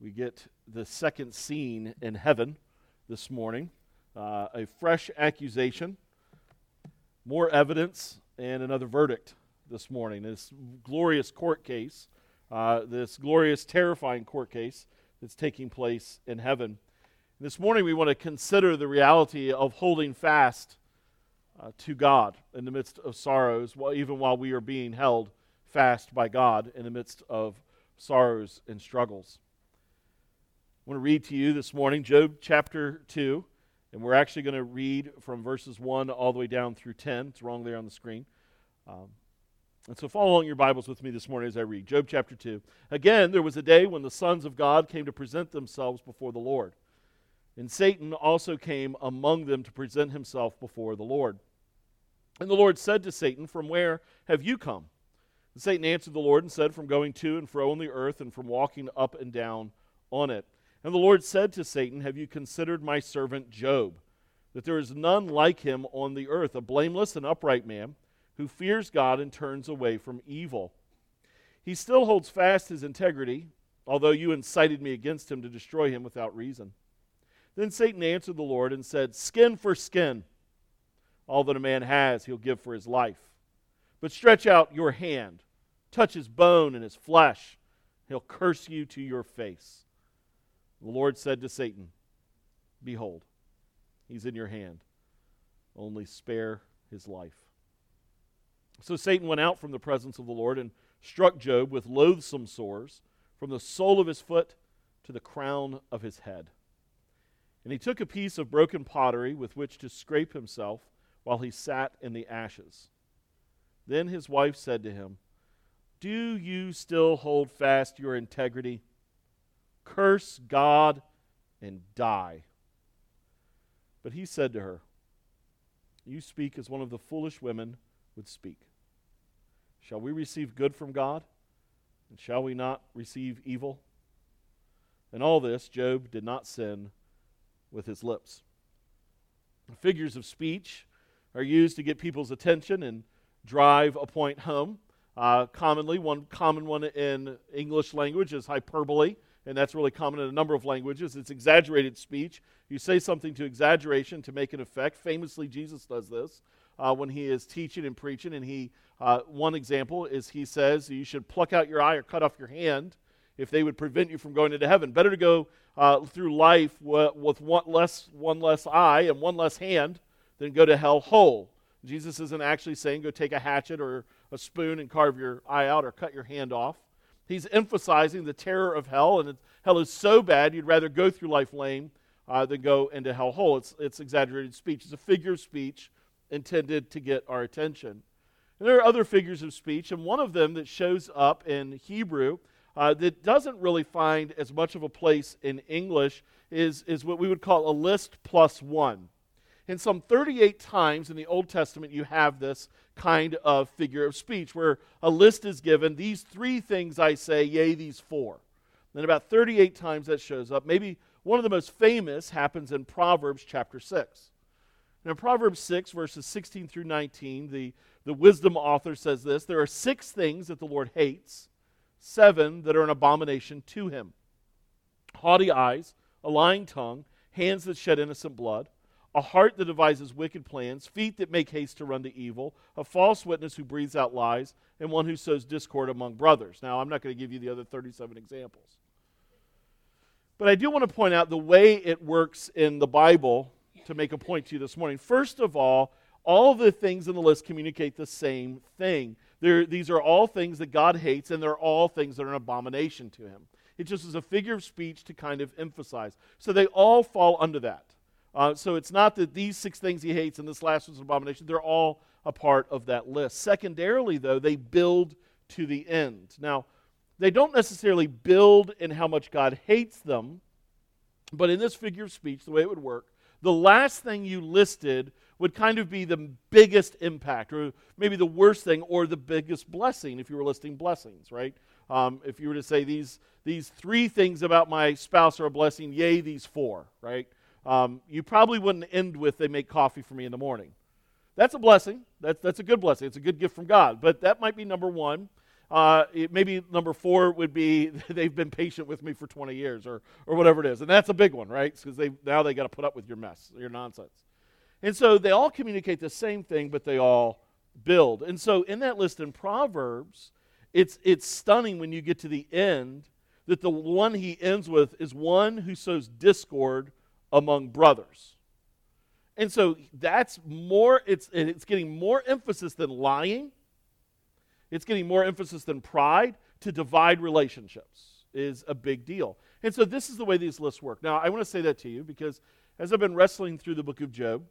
we get the second scene in heaven this morning uh, a fresh accusation, more evidence, and another verdict this morning. This glorious court case, uh, this glorious, terrifying court case that's taking place in heaven. This morning, we want to consider the reality of holding fast uh, to God in the midst of sorrows, while, even while we are being held fast by God in the midst of sorrows and struggles. I want to read to you this morning Job chapter 2, and we're actually going to read from verses 1 all the way down through 10. It's wrong there on the screen. Um, and so follow along your Bibles with me this morning as I read. Job chapter 2. Again, there was a day when the sons of God came to present themselves before the Lord. And Satan also came among them to present himself before the Lord. And the Lord said to Satan, From where have you come? And Satan answered the Lord and said, From going to and fro on the earth and from walking up and down on it. And the Lord said to Satan, Have you considered my servant Job? That there is none like him on the earth, a blameless and upright man who fears God and turns away from evil. He still holds fast his integrity, although you incited me against him to destroy him without reason. Then Satan answered the Lord and said, Skin for skin. All that a man has, he'll give for his life. But stretch out your hand, touch his bone and his flesh. He'll curse you to your face. The Lord said to Satan, Behold, he's in your hand. Only spare his life. So Satan went out from the presence of the Lord and struck Job with loathsome sores from the sole of his foot to the crown of his head. And he took a piece of broken pottery with which to scrape himself while he sat in the ashes. Then his wife said to him, Do you still hold fast your integrity? Curse God and die. But he said to her, You speak as one of the foolish women would speak. Shall we receive good from God? And shall we not receive evil? In all this, Job did not sin with his lips. Figures of speech are used to get people's attention and drive a point home. Uh, commonly, one common one in English language is hyperbole, and that's really common in a number of languages. It's exaggerated speech. You say something to exaggeration to make an effect. Famously, Jesus does this uh, when he is teaching and preaching. And he, uh, one example is he says you should pluck out your eye or cut off your hand if they would prevent you from going into heaven. Better to go uh, through life with one less, one less eye and one less hand than go to hell whole. Jesus isn't actually saying go take a hatchet or a spoon and carve your eye out or cut your hand off. He's emphasizing the terror of hell, and hell is so bad you'd rather go through life lame uh, than go into hell whole. It's, it's exaggerated speech. It's a figure of speech intended to get our attention. And there are other figures of speech, and one of them that shows up in Hebrew uh, that doesn't really find as much of a place in English is, is what we would call a list plus one. And some 38 times in the Old Testament, you have this kind of figure of speech where a list is given. These three things I say, yea, these four. Then about 38 times that shows up. Maybe one of the most famous happens in Proverbs chapter 6. Now, Proverbs 6, verses 16 through 19, the, the wisdom author says this There are six things that the Lord hates, seven that are an abomination to him haughty eyes, a lying tongue, hands that shed innocent blood, a heart that devises wicked plans, feet that make haste to run to evil, a false witness who breathes out lies, and one who sows discord among brothers. Now, I'm not going to give you the other 37 examples. But I do want to point out the way it works in the Bible to make a point to you this morning. First of all, all the things in the list communicate the same thing. They're, these are all things that God hates, and they're all things that are an abomination to him. It just is a figure of speech to kind of emphasize. So they all fall under that. Uh, so it's not that these six things he hates and this last one's an abomination. They're all a part of that list. Secondarily, though, they build to the end. Now, they don't necessarily build in how much God hates them, but in this figure of speech, the way it would work, the last thing you listed would kind of be the biggest impact, or maybe the worst thing, or the biggest blessing if you were listing blessings, right? Um, if you were to say these, these three things about my spouse are a blessing, yay, these four, right? Um, you probably wouldn't end with they make coffee for me in the morning. That's a blessing. That's, that's a good blessing. It's a good gift from God. But that might be number one. Uh, it, maybe number four would be they've been patient with me for 20 years or, or whatever it is. And that's a big one, right? Because they, now they got to put up with your mess, your nonsense. And so they all communicate the same thing, but they all build. And so in that list in Proverbs, it's, it's stunning when you get to the end that the one he ends with is one who sows discord among brothers. And so that's more, it's, it's getting more emphasis than lying. It's getting more emphasis than pride to divide relationships is a big deal. And so this is the way these lists work. Now, I want to say that to you because as I've been wrestling through the book of Job,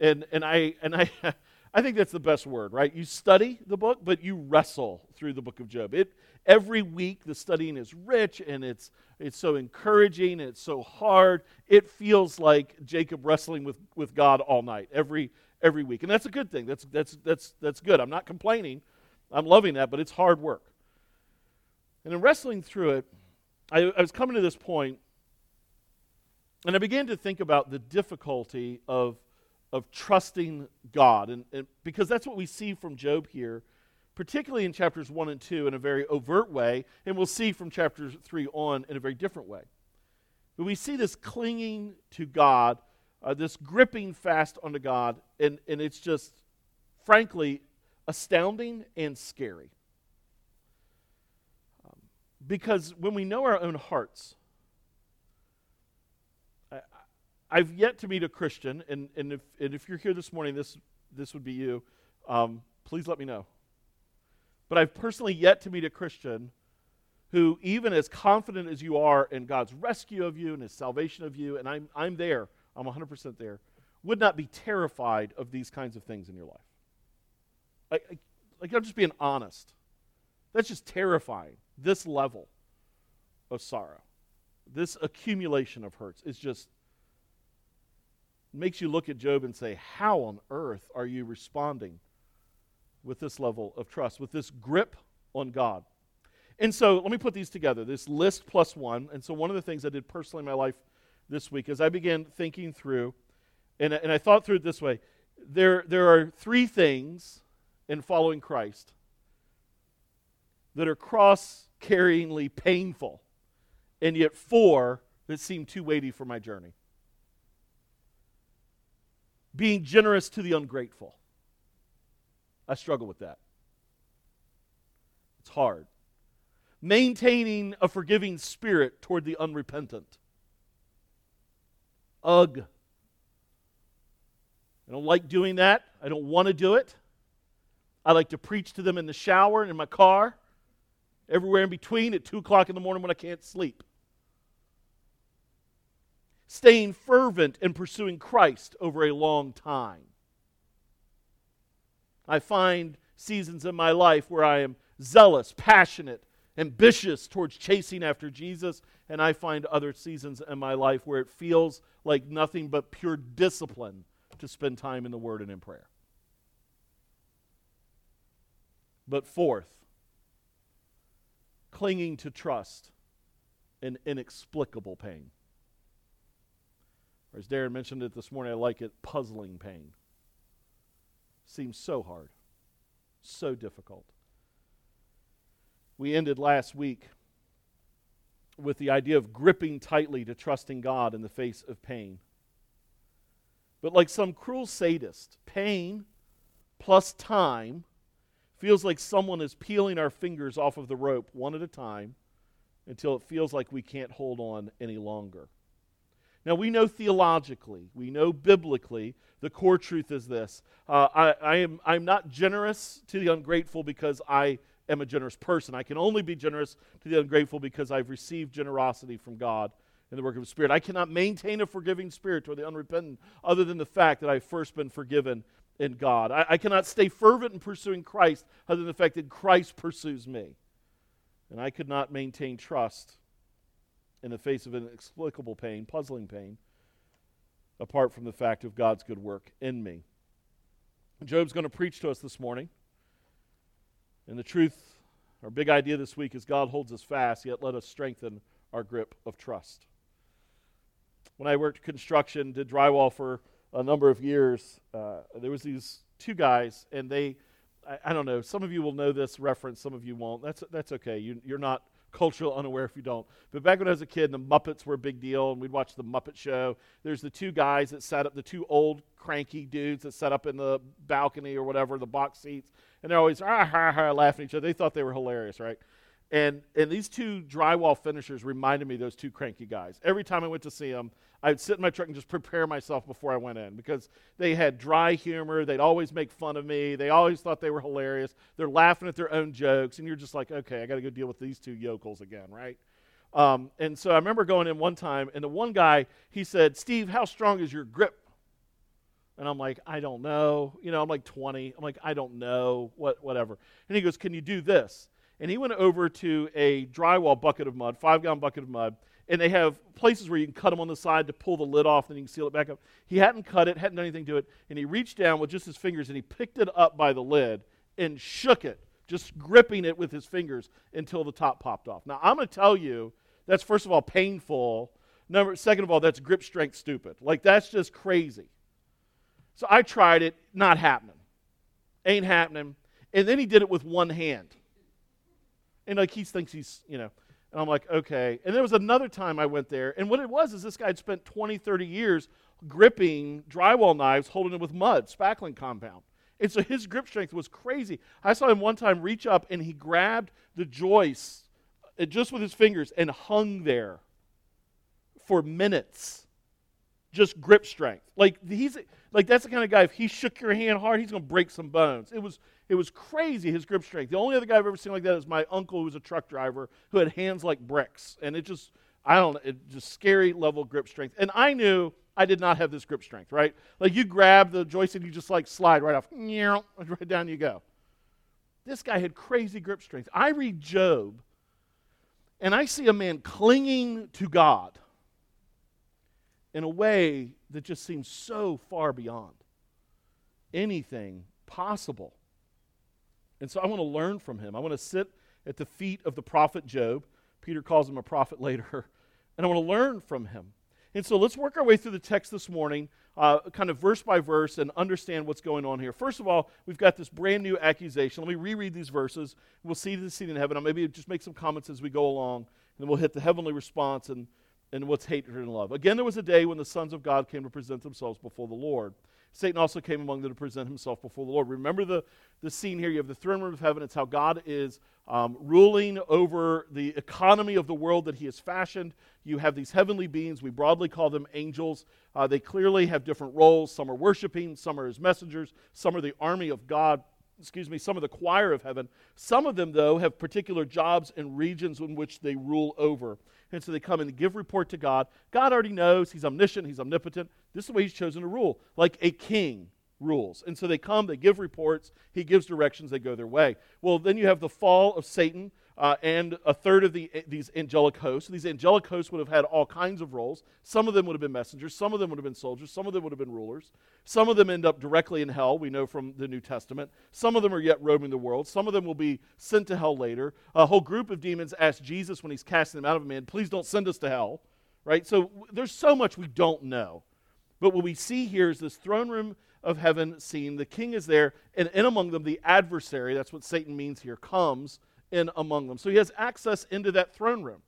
and, and I, and I, I think that's the best word, right? You study the book, but you wrestle through the book of Job. It, every week, the studying is rich and it's, it's so encouraging, it's so hard. It feels like Jacob wrestling with, with God all night, every, every week. And that's a good thing. That's, that's, that's, that's good. I'm not complaining. I'm loving that, but it's hard work. And in wrestling through it, I, I was coming to this point, and I began to think about the difficulty of, of trusting God. And, and because that's what we see from Job here particularly in chapters 1 and 2 in a very overt way, and we'll see from chapters 3 on in a very different way. But we see this clinging to God, uh, this gripping fast onto God, and, and it's just, frankly, astounding and scary. Um, because when we know our own hearts, I, I've yet to meet a Christian, and, and, if, and if you're here this morning, this, this would be you. Um, please let me know. But I've personally yet to meet a Christian who, even as confident as you are in God's rescue of you and his salvation of you, and I'm, I'm there, I'm 100% there, would not be terrified of these kinds of things in your life. I, I, like, I'm just being honest. That's just terrifying. This level of sorrow, this accumulation of hurts is just makes you look at Job and say, How on earth are you responding with this level of trust, with this grip on God. And so let me put these together this list plus one. And so, one of the things I did personally in my life this week is I began thinking through, and, and I thought through it this way there, there are three things in following Christ that are cross carryingly painful, and yet four that seem too weighty for my journey. Being generous to the ungrateful I struggle with that. It's hard. Maintaining a forgiving spirit toward the unrepentant. Ugh. I don't like doing that. I don't want to do it. I like to preach to them in the shower and in my car, everywhere in between at 2 o'clock in the morning when I can't sleep. Staying fervent and pursuing Christ over a long time. I find seasons in my life where I am zealous, passionate, ambitious towards chasing after Jesus, and I find other seasons in my life where it feels like nothing but pure discipline to spend time in the Word and in prayer. But fourth, clinging to trust in inexplicable pain. Or as Darren mentioned it this morning, I like it puzzling pain seems so hard, so difficult. We ended last week with the idea of gripping tightly to trusting God in the face of pain. But like some cruel sadist, pain plus time feels like someone is peeling our fingers off of the rope one at a time until it feels like we can't hold on any longer. Now, we know theologically, we know biblically, the core truth is this uh, I, I am, I'm not generous to the ungrateful because I am a generous person. I can only be generous to the ungrateful because I've received generosity from God in the work of the Spirit. I cannot maintain a forgiving spirit toward the unrepentant other than the fact that I've first been forgiven in God. I, I cannot stay fervent in pursuing Christ other than the fact that Christ pursues me. And I could not maintain trust in the face of inexplicable pain, puzzling pain, apart from the fact of God's good work in me. Job's going to preach to us this morning. And the truth, our big idea this week is God holds us fast, yet let us strengthen our grip of trust. When I worked construction, did drywall for a number of years, uh, there was these two guys, and they I, I, don't know. Some of you will know this reference, some of you won't. That's, that's okay. You, you're not cultural unaware if you don't. But back when I was a kid, the Muppets were a big deal, and we'd watch the Muppet Show. There's the two guys that sat up, the two old cranky dudes that sat up in the balcony or whatever, the box seats, and they're always ah, ha, ha, laughing at each other. They thought they were hilarious, right? And, and these two drywall finishers reminded me those two cranky guys. Every time I went to see them, I'd sit in my truck and just prepare myself before I went in because they had dry humor. They'd always make fun of me. They always thought they were hilarious. They're laughing at their own jokes, and you're just like, okay, I got to go deal with these two yokels again, right? Um, and so I remember going in one time, and the one guy, he said, Steve, how strong is your grip? And I'm like, I don't know. You know, I'm like 20. I'm like, I don't know, what, whatever. And he goes, Can you do this? And he went over to a drywall bucket of mud, five gallon bucket of mud, and they have places where you can cut them on the side to pull the lid off, then you can seal it back up. He hadn't cut it, hadn't done anything to it, and he reached down with just his fingers and he picked it up by the lid and shook it, just gripping it with his fingers until the top popped off. Now, I'm going to tell you that's first of all painful. Number second of all, that's grip strength stupid. Like that's just crazy. So I tried it, not happening. Ain't happening. And then he did it with one hand. And like he thinks he's, you know, and I'm like, okay. And there was another time I went there, and what it was is this guy had spent 20, 30 years gripping drywall knives, holding them with mud, spackling compound. And so his grip strength was crazy. I saw him one time reach up and he grabbed the joist uh, just with his fingers and hung there for minutes. Just grip strength. Like he's like that's the kind of guy if he shook your hand hard, he's going to break some bones. It was it was crazy, his grip strength. The only other guy I've ever seen like that is my uncle, who was a truck driver, who had hands like bricks. And it just, I don't know, it just scary level grip strength. And I knew I did not have this grip strength, right? Like you grab the joystick, you just like slide right off, right down you go. This guy had crazy grip strength. I read Job, and I see a man clinging to God in a way that just seems so far beyond anything possible. And so I want to learn from him. I want to sit at the feet of the prophet Job. Peter calls him a prophet later. And I want to learn from him. And so let's work our way through the text this morning, uh, kind of verse by verse, and understand what's going on here. First of all, we've got this brand new accusation. Let me reread these verses. We'll see the seed in heaven. I'll maybe just make some comments as we go along, and then we'll hit the heavenly response and, and what's hatred and love. Again, there was a day when the sons of God came to present themselves before the Lord. Satan also came among them to present himself before the Lord. Remember the, the scene here. You have the throne room of heaven. It's how God is um, ruling over the economy of the world that he has fashioned. You have these heavenly beings. We broadly call them angels. Uh, they clearly have different roles. Some are worshiping, some are his messengers, some are the army of God. Excuse me, some of the choir of heaven. Some of them, though, have particular jobs and regions in which they rule over. And so they come and give report to God. God already knows. He's omniscient. He's omnipotent. This is the way He's chosen to rule, like a king rules. And so they come, they give reports, He gives directions, they go their way. Well, then you have the fall of Satan uh, and a third of the, eh, these angelic hosts. These angelic hosts would have had all kinds of roles. Some of them would have been messengers, some of them would have been soldiers, some of them would have been rulers. Some of them end up directly in hell, we know from the New Testament. Some of them are yet roaming the world. Some of them will be sent to hell later. A whole group of demons ask Jesus when he's casting them out of a man, please don't send us to hell. Right? So there's so much we don't know. But what we see here is this throne room of heaven scene. The king is there, and in among them, the adversary, that's what Satan means here, comes in among them. So he has access into that throne room.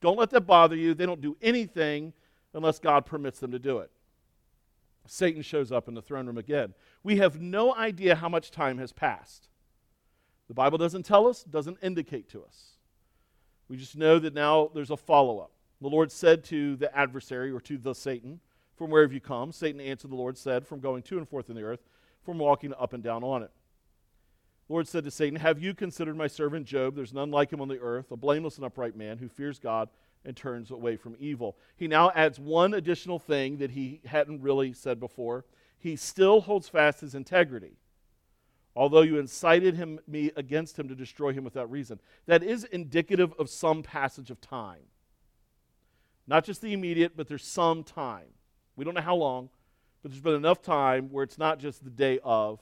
Don't let that bother you. They don't do anything unless God permits them to do it. Satan shows up in the throne room again. We have no idea how much time has passed. The Bible doesn't tell us, doesn't indicate to us. We just know that now there's a follow up. The Lord said to the adversary or to the Satan, From where have you come? Satan answered the Lord, said, From going to and forth in the earth, from walking up and down on it. Lord said to Satan, Have you considered my servant Job? There's none like him on the earth, a blameless and upright man who fears God and turns away from evil. He now adds one additional thing that he hadn't really said before. He still holds fast his integrity, although you incited him, me against him to destroy him without reason. That is indicative of some passage of time. Not just the immediate, but there's some time. We don't know how long, but there's been enough time where it's not just the day of,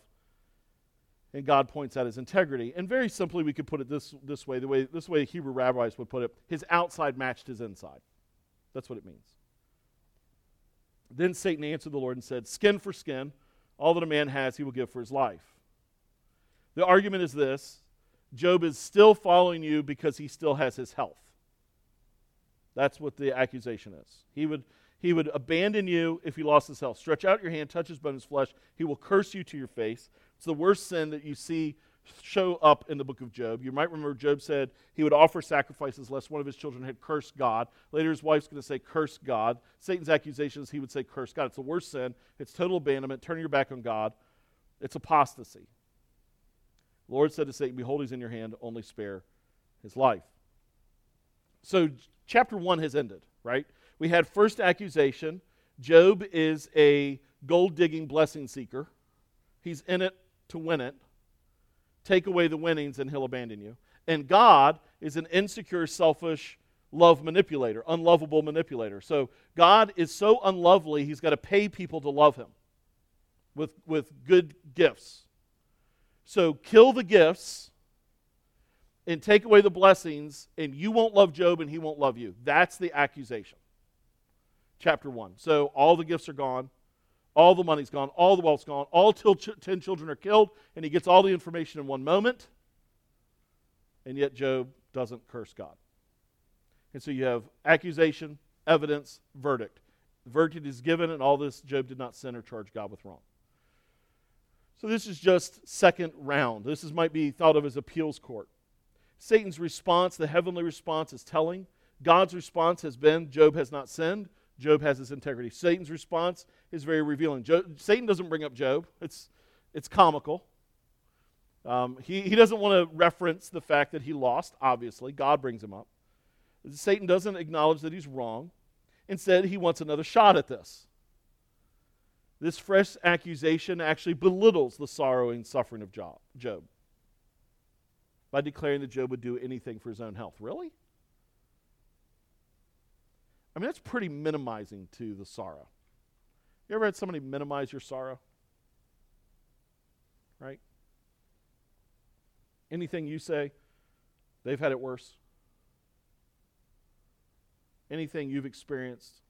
and God points out his integrity. And very simply, we could put it this, this way the way this way Hebrew rabbis would put it his outside matched his inside. That's what it means. Then Satan answered the Lord and said, Skin for skin, all that a man has, he will give for his life. The argument is this Job is still following you because he still has his health. That's what the accusation is. He would, he would abandon you if he lost his health. Stretch out your hand, touch his bone, his flesh. He will curse you to your face. It's the worst sin that you see show up in the book of Job. You might remember Job said he would offer sacrifices lest one of his children had cursed God. Later, his wife's going to say, Curse God. Satan's accusations, he would say, Curse God. It's the worst sin. It's total abandonment, turning your back on God. It's apostasy. The Lord said to Satan, Behold, he's in your hand, only spare his life. So, chapter one has ended, right? We had first accusation. Job is a gold digging blessing seeker, he's in it to win it. Take away the winnings, and he'll abandon you. And God is an insecure, selfish, love manipulator, unlovable manipulator. So God is so unlovely, he's got to pay people to love him with, with good gifts. So kill the gifts and take away the blessings, and you won't love Job and he won't love you. That's the accusation. Chapter 1. So all the gifts are gone, all the money's gone, all the wealth's gone, all till ch- 10 children are killed, and he gets all the information in one moment, and yet Job doesn't curse God. And so you have accusation, evidence, verdict. The verdict is given, and all this Job did not sin or charge God with wrong. So this is just second round. This is, might be thought of as appeals court. Satan's response, the heavenly response, is telling. God's response has been Job has not sinned. Job has his integrity. Satan's response is very revealing. Job, Satan doesn't bring up Job, it's, it's comical. Um, he, he doesn't want to reference the fact that he lost, obviously. God brings him up. Satan doesn't acknowledge that he's wrong. Instead, he wants another shot at this. This fresh accusation actually belittles the sorrow and suffering of Job by declaring that Job would do anything for his own health. Really? I mean, that's pretty minimizing to the sorrow. You ever had somebody minimize your sorrow? Right? Anything you say, they've had it worse. Anything you've experienced,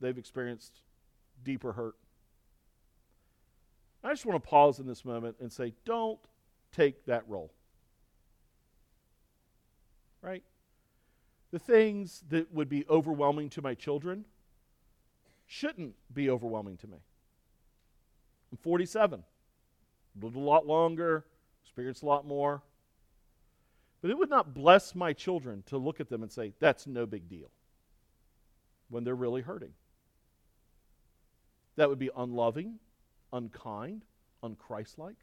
they've experienced deeper hurt. I just want to pause in this moment and say, don't take that role right? The things that would be overwhelming to my children shouldn't be overwhelming to me. I'm 47, lived a lot longer, experienced a lot more. But it would not bless my children to look at them and say, that's no big deal, when they're really hurting. That would be unloving, unkind, unchristlike.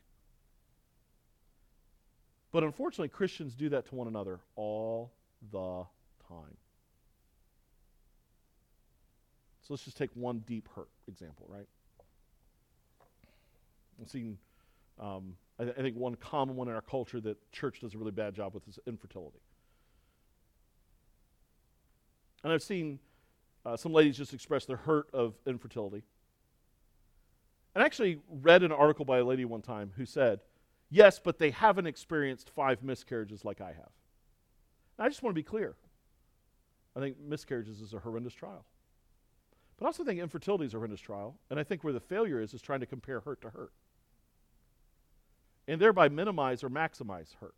But unfortunately, Christians do that to one another all the time. So let's just take one deep hurt example, right? I've seen, um, I, th- I, think one common one in our culture that church does a really bad job with is infertility. And I've seen uh, some ladies just express their hurt of infertility. And I actually read an article by a lady one time who said, Yes, but they haven't experienced five miscarriages like I have. I just want to be clear. I think miscarriages is a horrendous trial. But I also think infertility is a horrendous trial. And I think where the failure is, is trying to compare hurt to hurt. And thereby minimize or maximize hurt.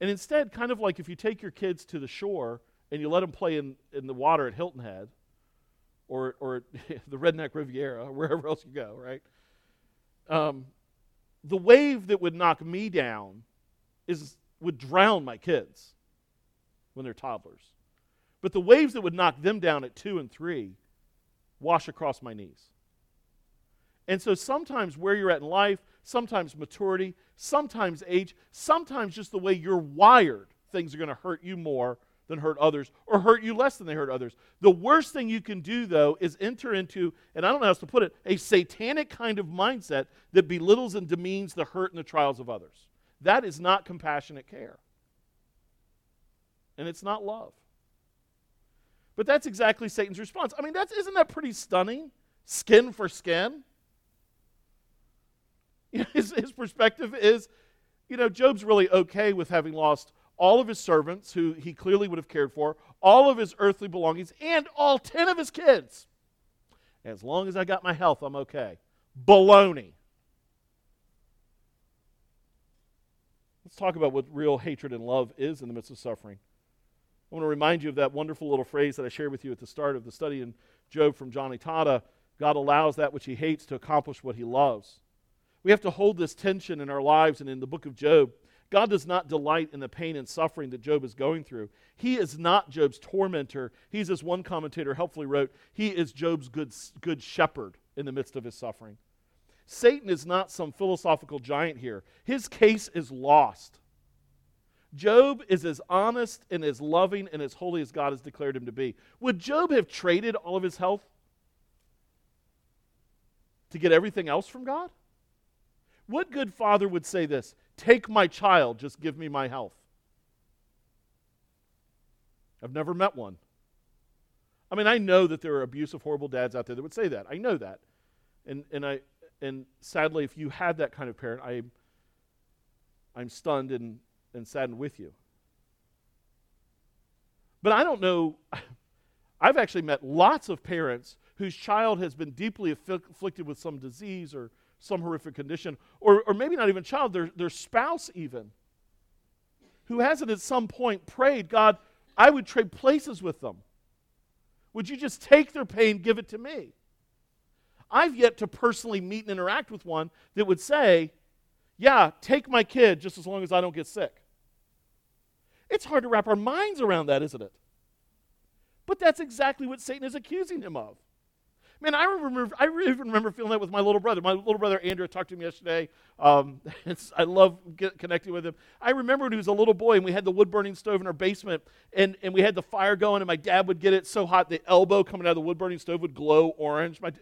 And instead, kind of like if you take your kids to the shore and you let them play in, in the water at Hilton Head or, or the Redneck Riviera, or wherever else you go, right? Um, the wave that would knock me down is would drown my kids when they're toddlers. But the waves that would knock them down at 2 and 3 wash across my knees. And so sometimes where you're at in life, sometimes maturity, sometimes age, sometimes just the way you're wired, things are going to hurt you more than hurt others or hurt you less than they hurt others. The worst thing you can do, though, is enter into, and I don't know how else to put it, a satanic kind of mindset that belittles and demeans the hurt and the trials of others. That is not compassionate care. And it's not love. But that's exactly Satan's response. I mean, that's, isn't that pretty stunning? Skin for skin. his, his perspective is, you know, Job's really okay with having lost all of his servants, who he clearly would have cared for, all of his earthly belongings, and all 10 of his kids. As long as I got my health, I'm okay. Baloney. Let's talk about what real hatred and love is in the midst of suffering. I want to remind you of that wonderful little phrase that I shared with you at the start of the study in Job from Joni Tada God allows that which he hates to accomplish what he loves. We have to hold this tension in our lives and in the book of Job. God does not delight in the pain and suffering that Job is going through. He is not Job's tormentor. He's, as one commentator helpfully wrote, he is Job's good, good shepherd in the midst of his suffering. Satan is not some philosophical giant here. His case is lost. Job is as honest and as loving and as holy as God has declared him to be. Would Job have traded all of his health to get everything else from God? What good father would say this? Take my child, just give me my health. I've never met one. I mean, I know that there are abusive, horrible dads out there that would say that. I know that. And, and, I, and sadly, if you had that kind of parent, I, I'm stunned and and saddened with you. But I don't know, I've actually met lots of parents whose child has been deeply afflicted with some disease or some horrific condition, or, or maybe not even child, their, their spouse even, who hasn't at some point prayed, God, I would trade places with them. Would you just take their pain, give it to me? I've yet to personally meet and interact with one that would say, Yeah, take my kid just as long as I don't get sick. It's hard to wrap our minds around that, isn't it? But that's exactly what Satan is accusing him of. Man, I remember, I really remember feeling that with my little brother. My little brother Andrew talked to me yesterday. Um, I love get, connecting with him. I remember when he was a little boy and we had the wood burning stove in our basement and, and we had the fire going and my dad would get it so hot the elbow coming out of the wood burning stove would glow orange. My,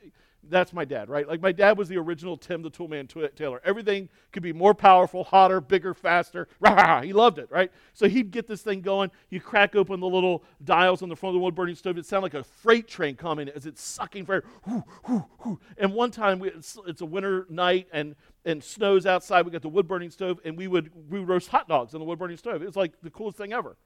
that's my dad, right? Like my dad was the original Tim the Toolman Taylor. Everything could be more powerful, hotter, bigger, faster. Rah, he loved it, right? So he'd get this thing going. You crack open the little dials on the front of the wood burning stove. It sounded like a freight train coming as it's sucking fire. And one time, we, it's, it's, a winter night and, and snows outside. We got the wood burning stove and we would, we would roast hot dogs on the wood burning stove. It was like the coolest thing ever.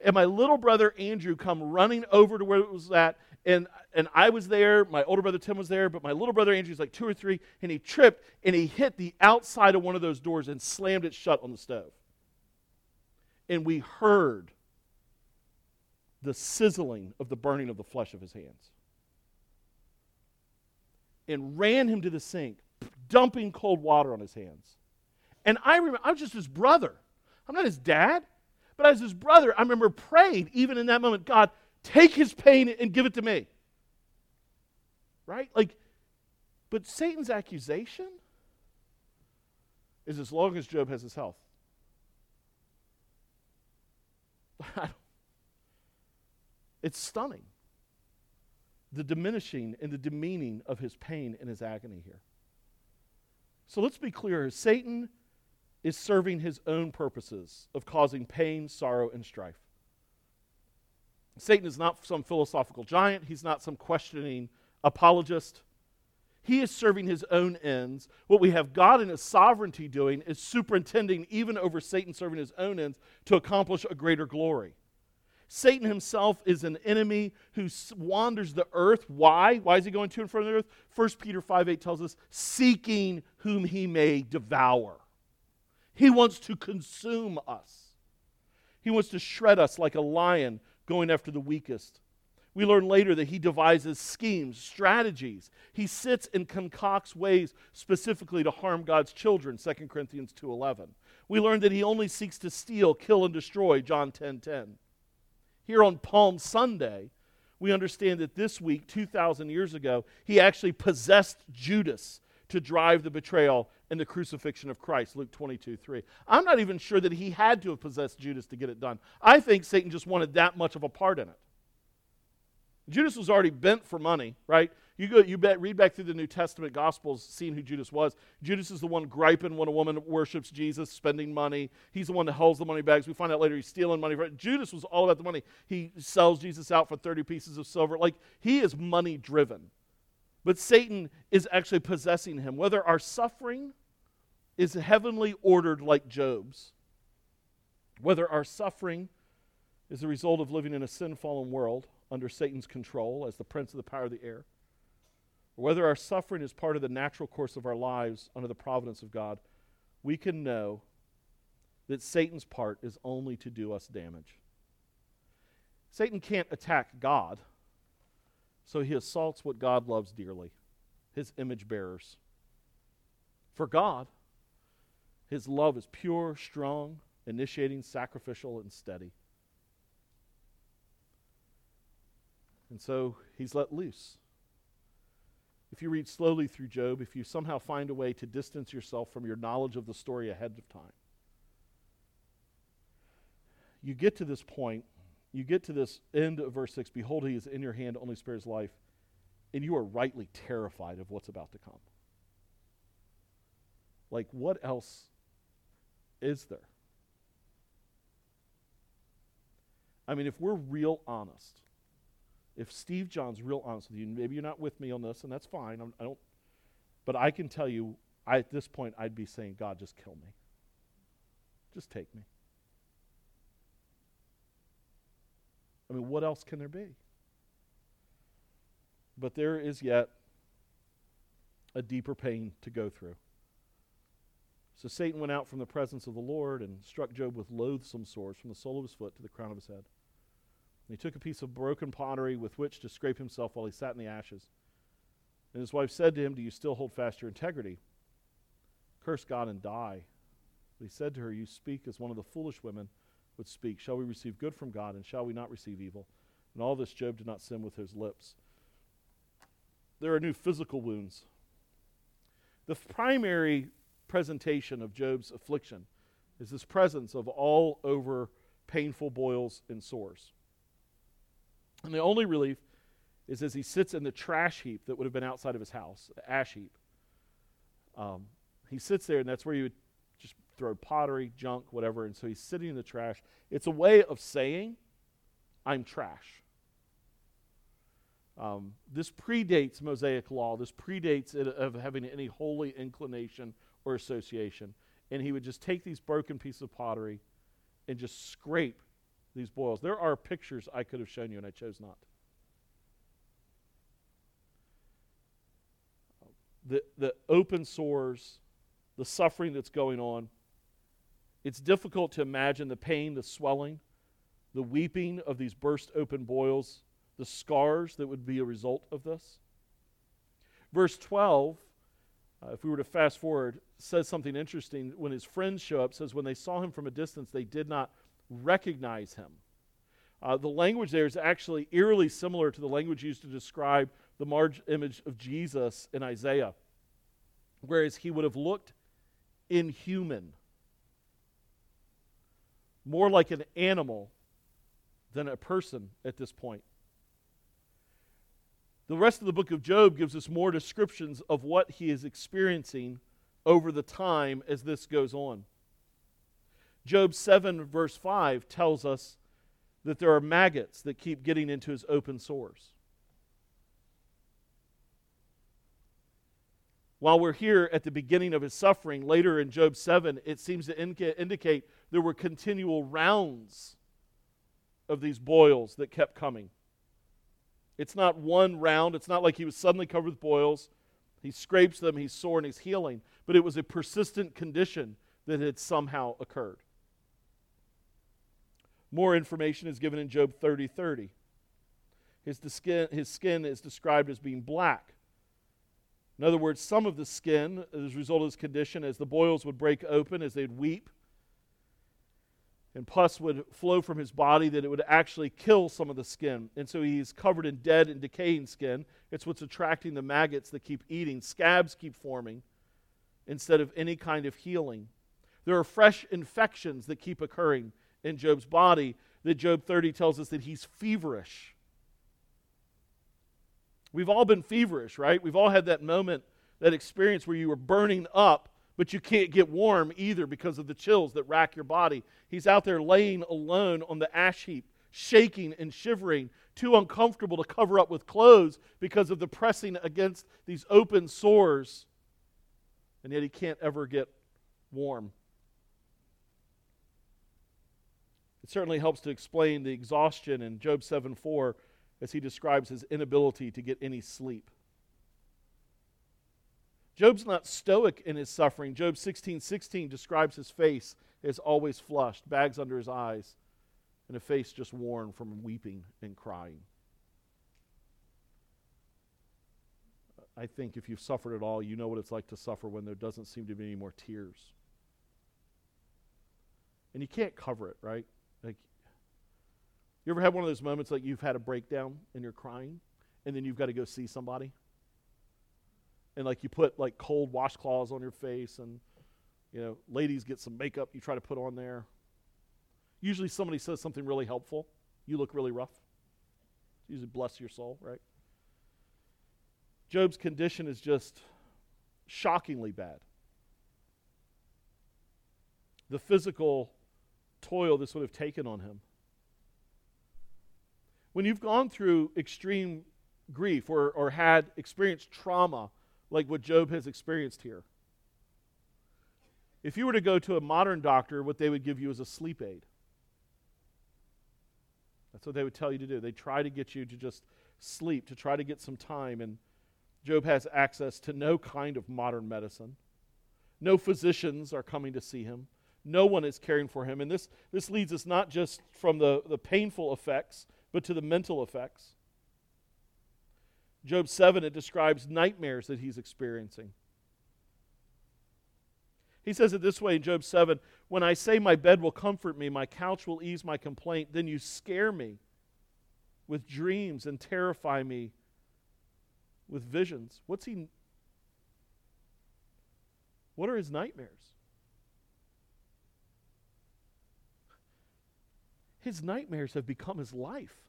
And my little brother Andrew come running over to where it was at and and I was there. My older brother Tim was there, but my little brother Andrew's like two or three, and he tripped and he hit the outside of one of those doors and slammed it shut on the stove. And we heard the sizzling of the burning of the flesh of his hands. And ran him to the sink, dumping cold water on his hands. And I remember, I was just his brother. I'm not his dad, but as his brother, I remember praying, even in that moment, God, Take his pain and give it to me. Right? Like, but Satan's accusation is as long as Job has his health. it's stunning. The diminishing and the demeaning of his pain and his agony here. So let's be clear Satan is serving his own purposes of causing pain, sorrow, and strife. Satan is not some philosophical giant, he's not some questioning apologist. He is serving his own ends. What we have God in his sovereignty doing is superintending even over Satan serving his own ends to accomplish a greater glory. Satan himself is an enemy who wanders the earth. Why? Why is he going to and from the earth? 1 Peter 5 8 tells us, seeking whom he may devour. He wants to consume us. He wants to shred us like a lion going after the weakest. We learn later that he devises schemes, strategies. He sits and concocts ways specifically to harm God's children, 2 Corinthians 2:11. We learn that he only seeks to steal, kill and destroy, John 10:10. 10, 10. Here on Palm Sunday, we understand that this week 2000 years ago, he actually possessed Judas to drive the betrayal and the crucifixion of Christ, Luke 22 3. I'm not even sure that he had to have possessed Judas to get it done. I think Satan just wanted that much of a part in it. Judas was already bent for money, right? You go, you bet, read back through the New Testament Gospels, seeing who Judas was. Judas is the one griping when a woman worships Jesus, spending money. He's the one that holds the money bags. We find out later he's stealing money. Judas was all about the money. He sells Jesus out for 30 pieces of silver. Like, he is money driven. But Satan is actually possessing him. Whether our suffering is heavenly ordered like Job's, whether our suffering is the result of living in a sin fallen world under Satan's control as the prince of the power of the air, or whether our suffering is part of the natural course of our lives under the providence of God, we can know that Satan's part is only to do us damage. Satan can't attack God, so he assaults what God loves dearly his image bearers. For God, his love is pure, strong, initiating, sacrificial, and steady. And so he's let loose. If you read slowly through Job, if you somehow find a way to distance yourself from your knowledge of the story ahead of time, you get to this point, you get to this end of verse 6 Behold, he is in your hand, only spares life, and you are rightly terrified of what's about to come. Like, what else is there? I mean, if we're real honest, if Steve John's real honest with you, maybe you're not with me on this, and that's fine. I'm, I do not but I can tell you, I, at this point, I'd be saying, God, just kill me. Just take me. I mean, what else can there be? But there is yet a deeper pain to go through. So Satan went out from the presence of the Lord and struck Job with loathsome sores from the sole of his foot to the crown of his head. And he took a piece of broken pottery with which to scrape himself while he sat in the ashes. And his wife said to him, Do you still hold fast your integrity? Curse God and die. But he said to her, You speak as one of the foolish women would speak. Shall we receive good from God, and shall we not receive evil? And all this Job did not sin with his lips. There are new physical wounds. The primary presentation of Job's affliction is this presence of all over painful boils and sores. And the only relief is as he sits in the trash heap that would have been outside of his house, the ash heap. Um, he sits there, and that's where you would throw pottery, junk, whatever. And so he's sitting in the trash. It's a way of saying, I'm trash. Um, this predates Mosaic law. This predates it of having any holy inclination or association. And he would just take these broken pieces of pottery and just scrape these boils. There are pictures I could have shown you, and I chose not. The, the open sores, the suffering that's going on. It's difficult to imagine the pain, the swelling, the weeping of these burst open boils, the scars that would be a result of this. Verse 12, uh, if we were to fast forward, says something interesting. When his friends show up, says, When they saw him from a distance, they did not recognize him. Uh, the language there is actually eerily similar to the language used to describe the marge image of Jesus in Isaiah, whereas he would have looked inhuman, more like an animal than a person at this point. The rest of the book of Job gives us more descriptions of what he is experiencing over the time as this goes on. Job 7, verse 5, tells us that there are maggots that keep getting into his open sores. While we're here at the beginning of his suffering, later in Job 7, it seems to indicate there were continual rounds of these boils that kept coming. It's not one round, it's not like he was suddenly covered with boils. He scrapes them, he's sore, and he's healing. But it was a persistent condition that had somehow occurred. More information is given in Job 30 30. His skin, his skin is described as being black. In other words, some of the skin, as a result of his condition, as the boils would break open, as they'd weep, and pus would flow from his body, that it would actually kill some of the skin. And so he's covered in dead and decaying skin. It's what's attracting the maggots that keep eating. Scabs keep forming instead of any kind of healing. There are fresh infections that keep occurring in Job's body that Job 30 tells us that he's feverish. We've all been feverish, right? We've all had that moment, that experience where you were burning up, but you can't get warm either because of the chills that rack your body. He's out there laying alone on the ash heap, shaking and shivering, too uncomfortable to cover up with clothes because of the pressing against these open sores. And yet he can't ever get warm. It certainly helps to explain the exhaustion in Job 7 4 as he describes his inability to get any sleep. Job's not stoic in his suffering. Job 16 16 describes his face is always flushed, bags under his eyes, and a face just worn from weeping and crying. I think if you've suffered at all, you know what it's like to suffer when there doesn't seem to be any more tears. And you can't cover it, right? Like you ever had one of those moments like you've had a breakdown and you're crying and then you've got to go see somebody? And like you put like cold washcloths on your face and you know, ladies get some makeup you try to put on there. Usually somebody says something really helpful. You look really rough. Usually bless your soul, right? Job's condition is just shockingly bad. The physical toil this would have taken on him. When you've gone through extreme grief or, or had experienced trauma like what Job has experienced here, if you were to go to a modern doctor, what they would give you is a sleep aid. That's what they would tell you to do. They try to get you to just sleep, to try to get some time. And Job has access to no kind of modern medicine. No physicians are coming to see him. No one is caring for him. And this, this leads us not just from the, the painful effects, but to the mental effects. Job 7, it describes nightmares that he's experiencing. He says it this way in Job 7 When I say my bed will comfort me, my couch will ease my complaint, then you scare me with dreams and terrify me with visions. What's he What are his nightmares? His nightmares have become his life.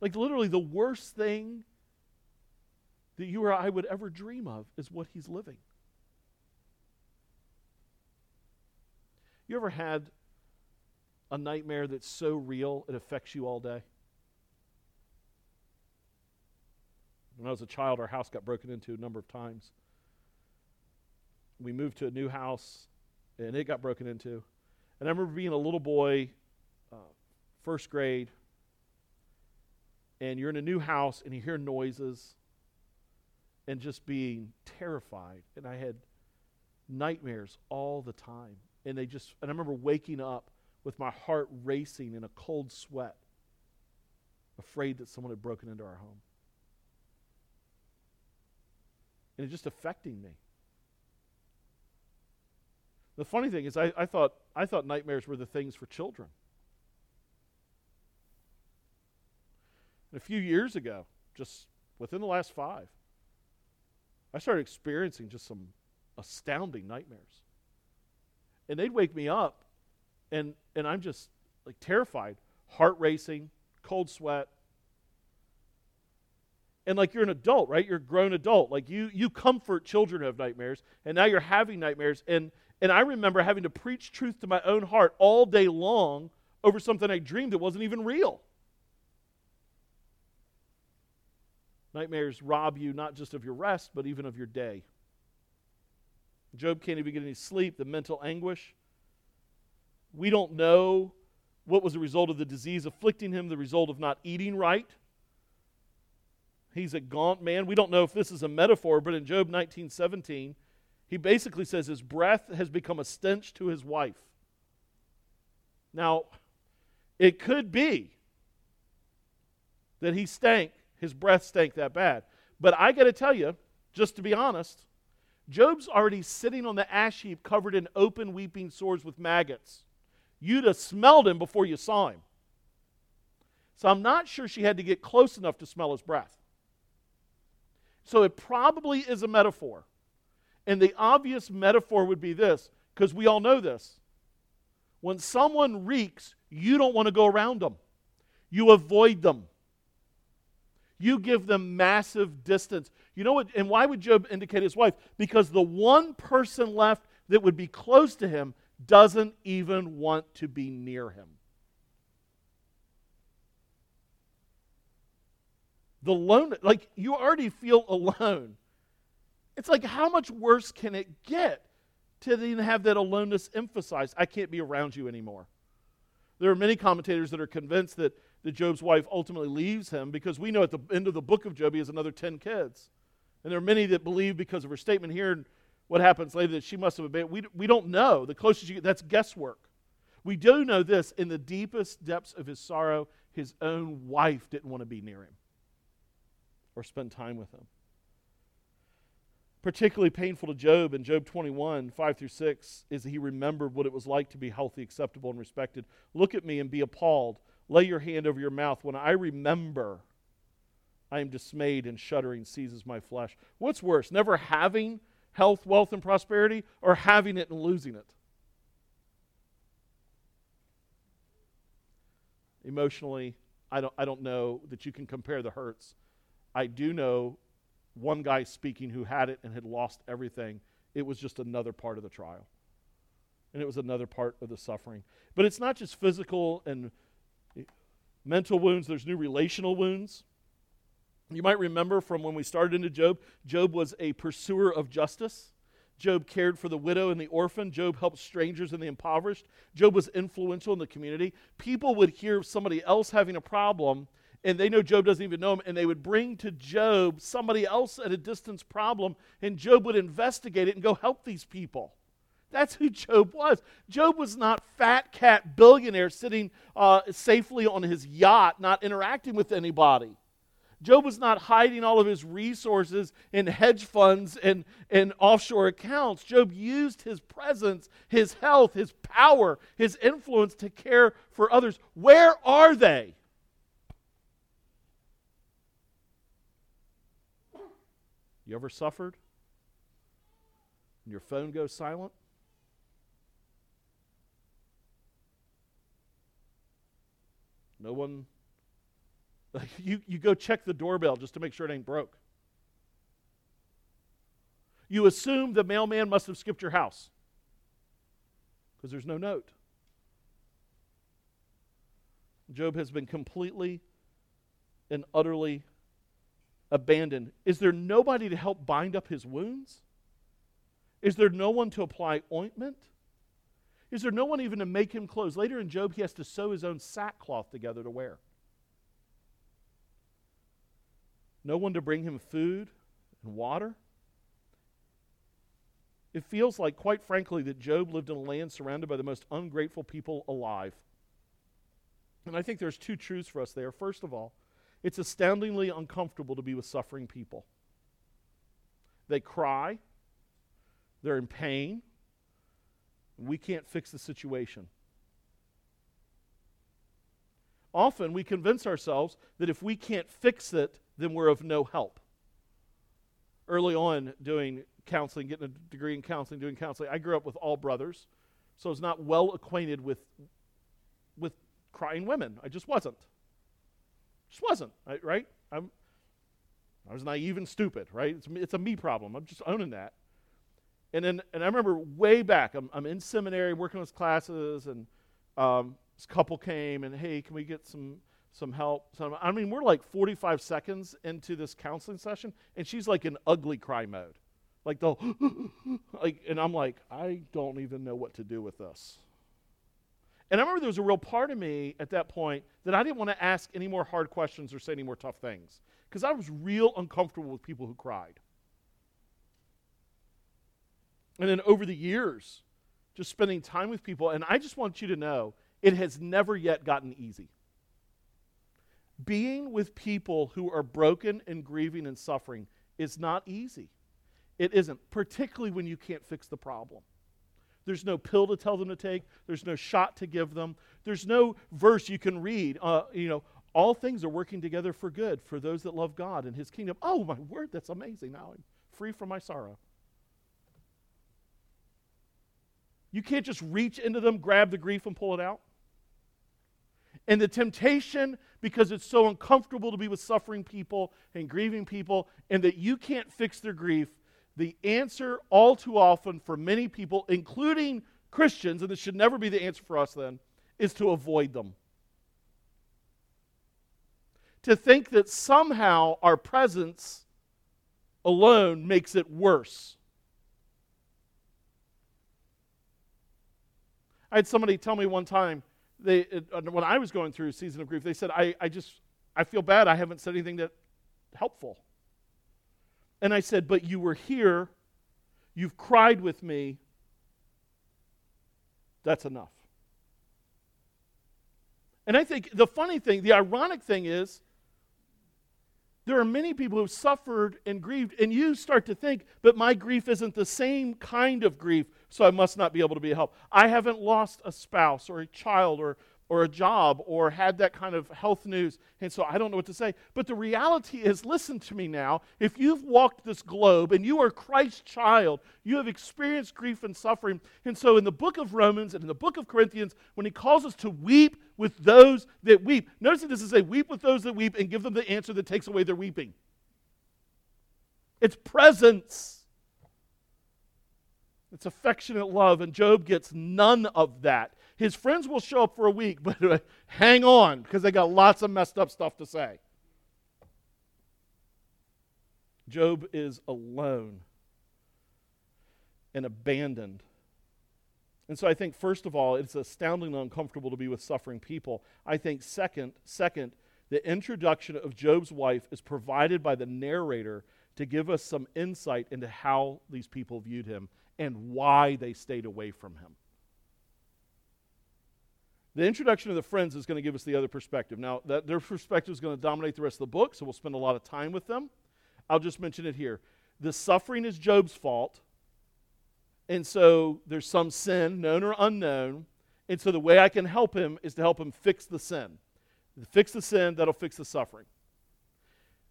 Like literally the worst thing that you or I would ever dream of is what he's living. You ever had a nightmare that's so real it affects you all day? When I was a child, our house got broken into a number of times. We moved to a new house, and it got broken into. And I remember being a little boy, uh, first grade, and you're in a new house, and you hear noises, and just being terrified. And I had nightmares all the time. And they just, and I remember waking up with my heart racing in a cold sweat, afraid that someone had broken into our home and it just affecting me. The funny thing is, I, I, thought, I thought nightmares were the things for children. A few years ago, just within the last five, I started experiencing just some astounding nightmares. And they'd wake me up, and, and I'm just like terrified, heart racing, cold sweat, and like you're an adult right? You're a grown adult. Like you you comfort children who have nightmares and now you're having nightmares. And and i remember having to preach truth to my own heart all day long over something i dreamed that wasn't even real nightmares rob you not just of your rest but even of your day job can't even get any sleep the mental anguish we don't know what was the result of the disease afflicting him the result of not eating right He's a gaunt man. We don't know if this is a metaphor, but in Job 19 17, he basically says his breath has become a stench to his wife. Now, it could be that he stank, his breath stank that bad. But I got to tell you, just to be honest, Job's already sitting on the ash heap covered in open weeping sores with maggots. You'd have smelled him before you saw him. So I'm not sure she had to get close enough to smell his breath. So it probably is a metaphor. And the obvious metaphor would be this, because we all know this. When someone reeks, you don't want to go around them, you avoid them. You give them massive distance. You know what? And why would Job indicate his wife? Because the one person left that would be close to him doesn't even want to be near him. The lone, like you already feel alone. It's like, how much worse can it get to then have that aloneness emphasized? I can't be around you anymore. There are many commentators that are convinced that, that Job's wife ultimately leaves him because we know at the end of the book of Job he has another 10 kids. And there are many that believe because of her statement here in what happens later that she must have abandoned. We, we don't know. The closest you get, that's guesswork. We do know this in the deepest depths of his sorrow, his own wife didn't want to be near him or spend time with him. Particularly painful to Job in Job 21, 5 through 6, is that he remembered what it was like to be healthy, acceptable, and respected. Look at me and be appalled. Lay your hand over your mouth. When I remember, I am dismayed and shuddering seizes my flesh. What's worse, never having health, wealth, and prosperity, or having it and losing it? Emotionally, I don't, I don't know that you can compare the hurts. I do know one guy speaking who had it and had lost everything. It was just another part of the trial. And it was another part of the suffering. But it's not just physical and mental wounds, there's new relational wounds. You might remember from when we started into Job, Job was a pursuer of justice. Job cared for the widow and the orphan. Job helped strangers and the impoverished. Job was influential in the community. People would hear somebody else having a problem, and they know Job doesn't even know him, and they would bring to Job somebody else at a distance problem, and Job would investigate it and go help these people. That's who Job was. Job was not fat cat billionaire sitting uh, safely on his yacht, not interacting with anybody. Job was not hiding all of his resources in hedge funds and, and offshore accounts. Job used his presence, his health, his power, his influence to care for others. Where are they? You ever suffered? And your phone goes silent? No one you, you go check the doorbell just to make sure it ain't broke. You assume the mailman must have skipped your house because there's no note. Job has been completely and utterly abandoned. Is there nobody to help bind up his wounds? Is there no one to apply ointment? Is there no one even to make him clothes? Later in Job, he has to sew his own sackcloth together to wear. no one to bring him food and water. It feels like, quite frankly, that Job lived in a land surrounded by the most ungrateful people alive. And I think there's two truths for us there. First of all, it's astoundingly uncomfortable to be with suffering people. They cry, they're in pain, we can't fix the situation. Often we convince ourselves that if we can't fix it, then we're of no help. Early on, doing counseling, getting a degree in counseling, doing counseling, I grew up with all brothers, so I was not well acquainted with, with crying women. I just wasn't. Just wasn't, right? I'm, I was naive and stupid, right? It's, it's a me problem. I'm just owning that. And then, and I remember way back, I'm, I'm in seminary working with classes, and um, this couple came and, hey, can we get some some help. Some, I mean, we're like 45 seconds into this counseling session, and she's like in ugly cry mode. Like the, like, and I'm like, I don't even know what to do with this. And I remember there was a real part of me at that point that I didn't want to ask any more hard questions or say any more tough things because I was real uncomfortable with people who cried. And then over the years, just spending time with people, and I just want you to know it has never yet gotten easy being with people who are broken and grieving and suffering is not easy. It isn't, particularly when you can't fix the problem. There's no pill to tell them to take. There's no shot to give them. There's no verse you can read. Uh, you know, all things are working together for good for those that love God and His kingdom. Oh, my word, that's amazing. Now I'm free from my sorrow. You can't just reach into them, grab the grief, and pull it out. And the temptation, because it's so uncomfortable to be with suffering people and grieving people, and that you can't fix their grief, the answer all too often for many people, including Christians, and this should never be the answer for us then, is to avoid them. To think that somehow our presence alone makes it worse. I had somebody tell me one time, they, uh, when I was going through a season of grief, they said, I, I just, I feel bad. I haven't said anything that helpful. And I said, but you were here. you've cried with me, that's enough. And I think the funny thing, the ironic thing is, there are many people who've suffered and grieved, and you start to think, but my grief isn't the same kind of grief, so I must not be able to be a help. I haven't lost a spouse or a child or or a job or had that kind of health news, and so I don't know what to say. But the reality is listen to me now. If you've walked this globe and you are Christ's child, you have experienced grief and suffering. And so in the book of Romans and in the book of Corinthians, when he calls us to weep with those that weep, notice that doesn't say weep with those that weep and give them the answer that takes away their weeping. It's presence. It's affectionate love, and Job gets none of that. His friends will show up for a week, but uh, hang on because they got lots of messed up stuff to say. Job is alone and abandoned. And so I think first of all, it's astoundingly uncomfortable to be with suffering people. I think second, second, the introduction of Job's wife is provided by the narrator to give us some insight into how these people viewed him and why they stayed away from him. The introduction of the friends is going to give us the other perspective. Now, that, their perspective is going to dominate the rest of the book, so we'll spend a lot of time with them. I'll just mention it here. The suffering is Job's fault, and so there's some sin, known or unknown, and so the way I can help him is to help him fix the sin. Fix the sin, that'll fix the suffering.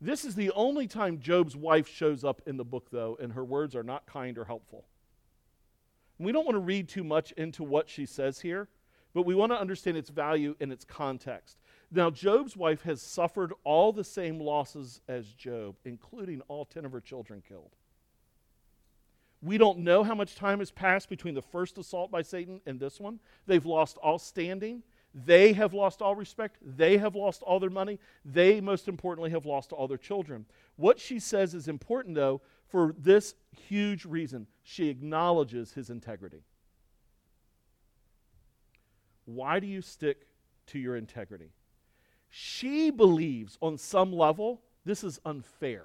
This is the only time Job's wife shows up in the book, though, and her words are not kind or helpful. we don't want to read too much into what she says here but we want to understand its value in its context. Now, Job's wife has suffered all the same losses as Job, including all 10 of her children killed. We don't know how much time has passed between the first assault by Satan and this one. They've lost all standing. They have lost all respect. They have lost all their money. They, most importantly, have lost all their children. What she says is important, though, for this huge reason. She acknowledges his integrity. Why do you stick to your integrity? She believes on some level this is unfair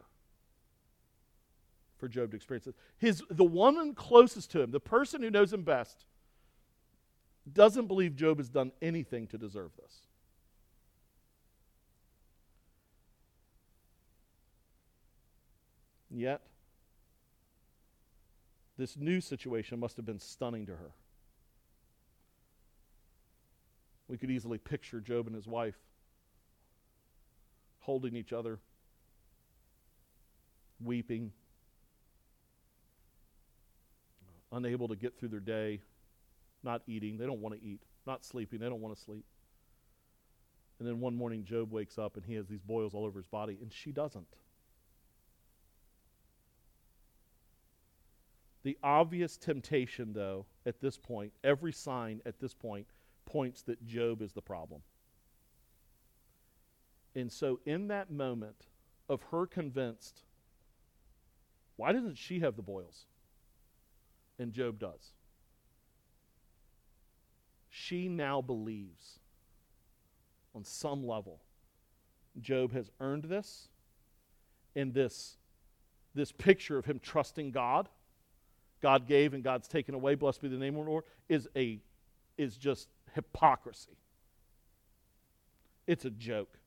for Job to experience this. His, the woman closest to him, the person who knows him best, doesn't believe Job has done anything to deserve this. Yet, this new situation must have been stunning to her. We could easily picture Job and his wife holding each other, weeping, unable to get through their day, not eating. They don't want to eat, not sleeping. They don't want to sleep. And then one morning, Job wakes up and he has these boils all over his body, and she doesn't. The obvious temptation, though, at this point, every sign at this point, points that Job is the problem. And so, in that moment of her convinced, why doesn't she have the boils? And Job does. She now believes on some level Job has earned this, and this, this picture of him trusting God, God gave and God's taken away, blessed be the name of the Lord, is, a, is just hypocrisy. It's a joke.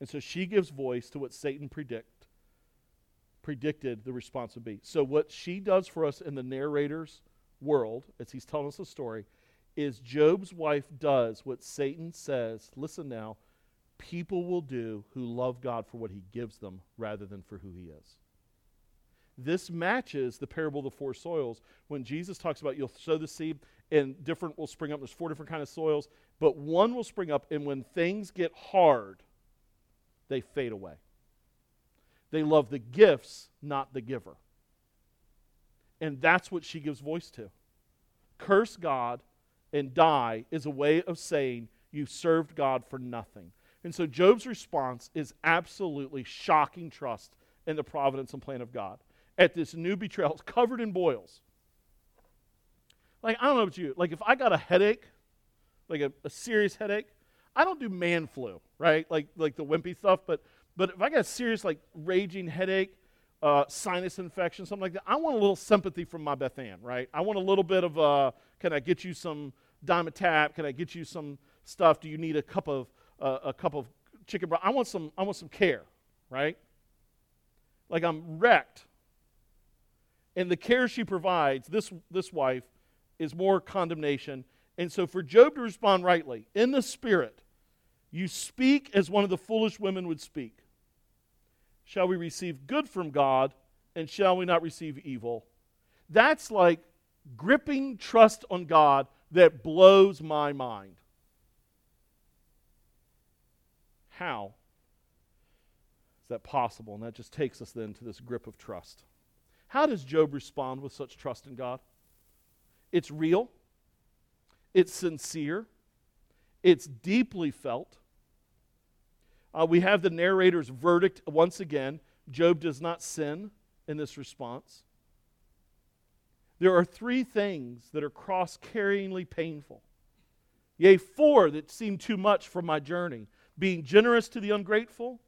And so she gives voice to what Satan predict, predicted the response would be. So, what she does for us in the narrator's world, as he's telling us the story, is Job's wife does what Satan says, listen now, people will do who love God for what he gives them rather than for who he is. This matches the parable of the four soils when Jesus talks about you'll sow the seed and different will spring up. There's four different kind of soils, but one will spring up, and when things get hard, they fade away. They love the gifts, not the giver. And that's what she gives voice to. Curse God and die is a way of saying you served God for nothing. And so Job's response is absolutely shocking trust in the providence and plan of God at this new betrayal. It's covered in boils. Like, I don't know about you. Like, if I got a headache, like a, a serious headache, I don't do man flu, right? Like, like the wimpy stuff. But, but if I got a serious, like, raging headache, uh, sinus infection, something like that, I want a little sympathy from my Beth Ann, right? I want a little bit of, uh, can I get you some Dimetapp? Can I get you some stuff? Do you need a cup of, uh, a cup of chicken broth? I want some, I want some care, right? Like I'm wrecked. And the care she provides, this, this wife, is more condemnation. And so for Job to respond rightly, in the spirit, you speak as one of the foolish women would speak. Shall we receive good from God, and shall we not receive evil? That's like gripping trust on God that blows my mind. How is that possible? And that just takes us then to this grip of trust. How does Job respond with such trust in God? It's real, it's sincere, it's deeply felt, uh, we have the narrator's verdict once again. Job does not sin in this response. There are three things that are cross carryingly painful. Yea, four that seem too much for my journey being generous to the ungrateful,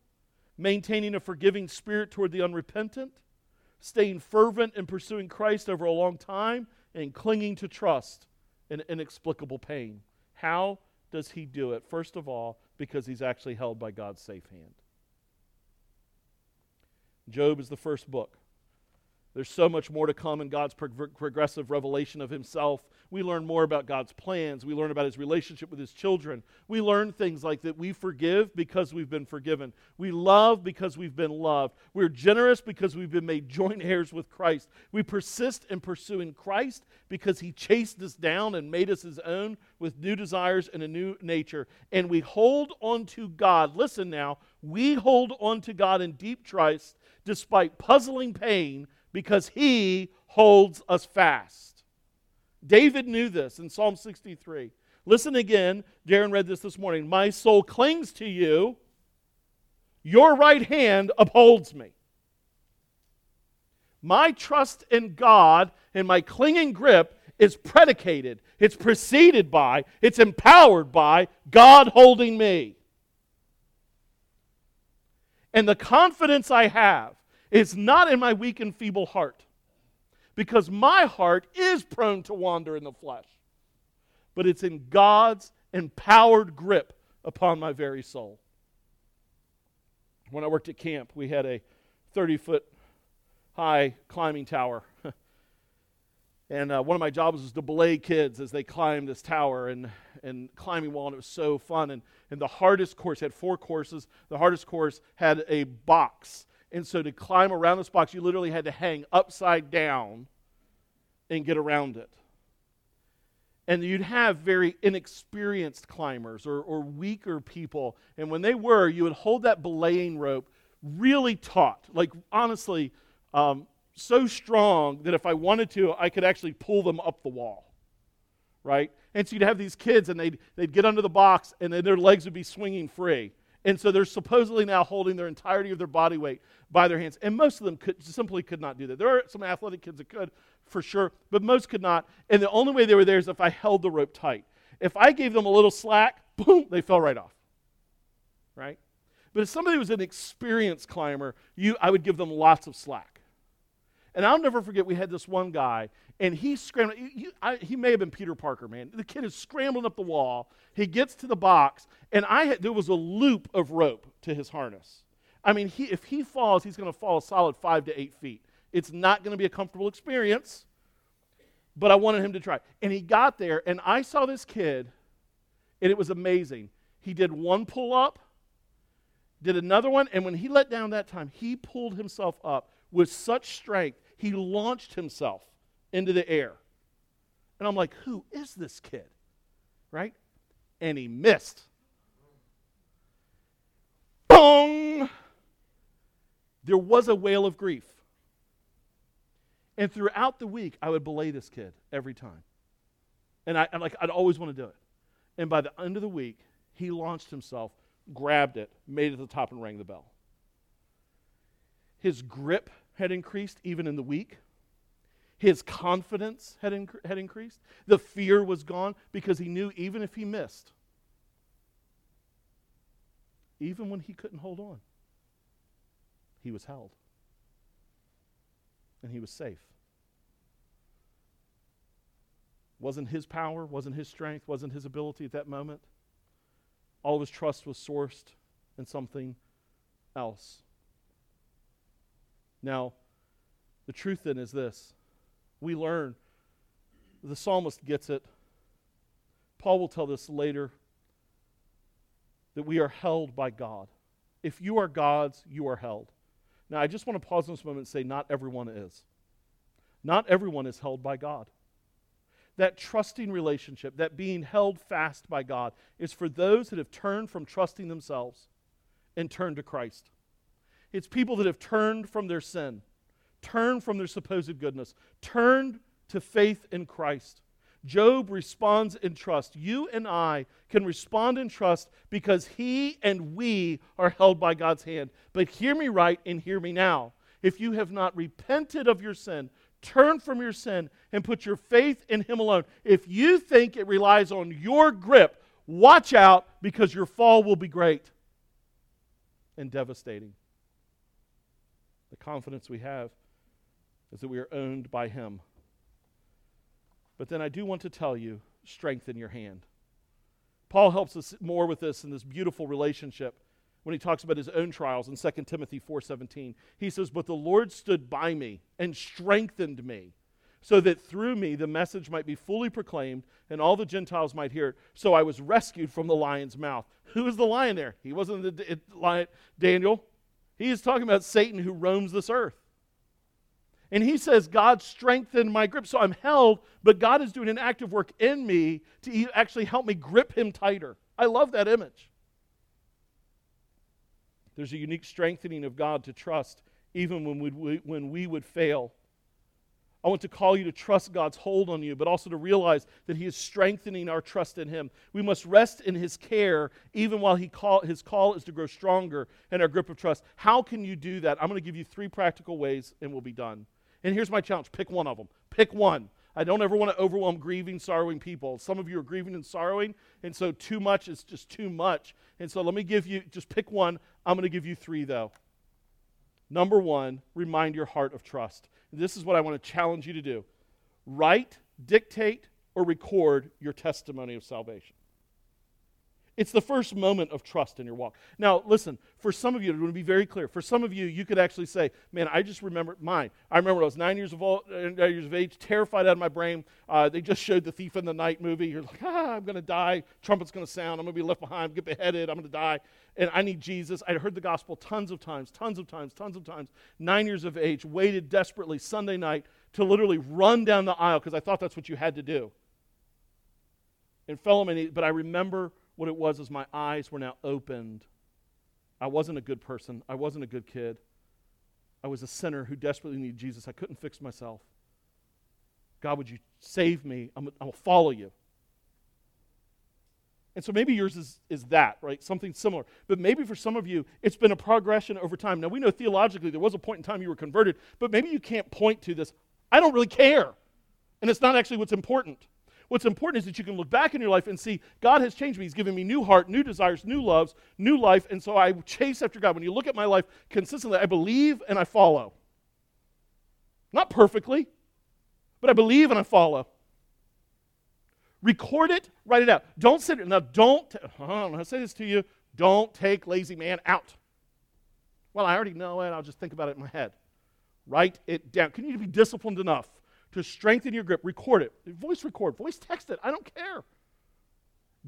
maintaining a forgiving spirit toward the unrepentant, staying fervent in pursuing Christ over a long time, and clinging to trust in inexplicable pain. How does he do it? First of all, because he's actually held by God's safe hand. Job is the first book. There's so much more to come in God's progressive revelation of Himself. We learn more about God's plans. We learn about His relationship with His children. We learn things like that we forgive because we've been forgiven. We love because we've been loved. We're generous because we've been made joint heirs with Christ. We persist in pursuing Christ because He chased us down and made us His own with new desires and a new nature. And we hold on to God. Listen now, we hold on to God in deep trust despite puzzling pain because he holds us fast. David knew this in Psalm 63. Listen again. Darren read this this morning. My soul clings to you, your right hand upholds me. My trust in God and my clinging grip is predicated, it's preceded by, it's empowered by God holding me. And the confidence I have it's not in my weak and feeble heart, because my heart is prone to wander in the flesh, but it's in God's empowered grip upon my very soul. When I worked at camp, we had a 30 foot high climbing tower. and uh, one of my jobs was to belay kids as they climbed this tower and, and climbing wall, and it was so fun. And, and the hardest course had four courses. The hardest course had a box and so to climb around this box, you literally had to hang upside down and get around it. And you'd have very inexperienced climbers or, or weaker people. And when they were, you would hold that belaying rope really taut. Like, honestly, um, so strong that if I wanted to, I could actually pull them up the wall. Right? And so you'd have these kids, and they'd, they'd get under the box, and then their legs would be swinging free. And so they're supposedly now holding their entirety of their body weight by their hands. And most of them could, simply could not do that. There are some athletic kids that could, for sure, but most could not. And the only way they were there is if I held the rope tight. If I gave them a little slack, boom, they fell right off. Right? But if somebody was an experienced climber, you, I would give them lots of slack. And I'll never forget, we had this one guy, and he scrambled. He, I, he, may have been Peter Parker, man. The kid is scrambling up the wall. He gets to the box, and I had, there was a loop of rope to his harness. I mean, he, if he falls, he's going to fall a solid five to eight feet. It's not going to be a comfortable experience, but I wanted him to try. And he got there, and I saw this kid, and it was amazing. He did one pull up, did another one, and when he let down that time, he pulled himself up with such strength he launched himself into the air. And I'm like, who is this kid? Right? And he missed. Boom! There was a wail of grief. And throughout the week, I would belay this kid every time. And I'm like, I'd always want to do it. And by the end of the week, he launched himself, grabbed it, made it to the top, and rang the bell. His grip had increased even in the week. His confidence had, inc- had increased. The fear was gone because he knew even if he missed, even when he couldn't hold on, he was held. and he was safe. Wasn't his power, wasn't his strength, wasn't his ability at that moment. All of his trust was sourced in something else. Now, the truth then is this we learn, the psalmist gets it. Paul will tell this later that we are held by God. If you are God's, you are held. Now, I just want to pause this moment and say, not everyone is. Not everyone is held by God. That trusting relationship, that being held fast by God, is for those that have turned from trusting themselves and turned to Christ. It's people that have turned from their sin, turned from their supposed goodness, turned to faith in Christ. Job responds in trust. You and I can respond in trust because he and we are held by God's hand. But hear me right and hear me now. If you have not repented of your sin, turn from your sin, and put your faith in him alone, if you think it relies on your grip, watch out because your fall will be great and devastating. The confidence we have is that we are owned by him. But then I do want to tell you strengthen your hand. Paul helps us more with this in this beautiful relationship when he talks about his own trials in 2 Timothy 4:17. He says, "But the Lord stood by me and strengthened me, so that through me the message might be fully proclaimed and all the Gentiles might hear it. So I was rescued from the lion's mouth." Who is the lion there? He wasn't the lion Daniel. He is talking about Satan who roams this earth. And he says, God strengthened my grip. So I'm held, but God is doing an active work in me to actually help me grip him tighter. I love that image. There's a unique strengthening of God to trust, even when we, when we would fail. I want to call you to trust God's hold on you, but also to realize that He is strengthening our trust in Him. We must rest in His care, even while he call, His call is to grow stronger in our grip of trust. How can you do that? I'm going to give you three practical ways, and we'll be done. And here's my challenge pick one of them. Pick one. I don't ever want to overwhelm grieving, sorrowing people. Some of you are grieving and sorrowing, and so too much is just too much. And so let me give you, just pick one. I'm going to give you three, though. Number one, remind your heart of trust. This is what I want to challenge you to do write, dictate, or record your testimony of salvation. It's the first moment of trust in your walk. Now, listen, for some of you, I want to be very clear. For some of you, you could actually say, Man, I just remember mine. I remember when I was nine years of, old, nine years of age, terrified out of my brain. Uh, they just showed the Thief in the Night movie. You're like, Ah, I'm going to die. Trumpet's going to sound. I'm going to be left behind, get beheaded. I'm going to die. And I need Jesus. I heard the gospel tons of times, tons of times, tons of times. Nine years of age, waited desperately Sunday night to literally run down the aisle because I thought that's what you had to do. And fell on my knees. But I remember what it was is my eyes were now opened. I wasn't a good person. I wasn't a good kid. I was a sinner who desperately needed Jesus. I couldn't fix myself. God, would you save me? I'm, I'll follow you. And so maybe yours is, is that, right? Something similar. But maybe for some of you, it's been a progression over time. Now, we know theologically there was a point in time you were converted, but maybe you can't point to this. I don't really care. And it's not actually what's important. What's important is that you can look back in your life and see God has changed me. He's given me new heart, new desires, new loves, new life. And so I chase after God. When you look at my life consistently, I believe and I follow. Not perfectly, but I believe and I follow. Record it, write it out. Don't sit it. Now, don't, uh-huh, I say this to you, don't take lazy man out. Well, I already know it. I'll just think about it in my head. Write it down. Can you be disciplined enough to strengthen your grip, record it. Voice record, voice text it. I don't care.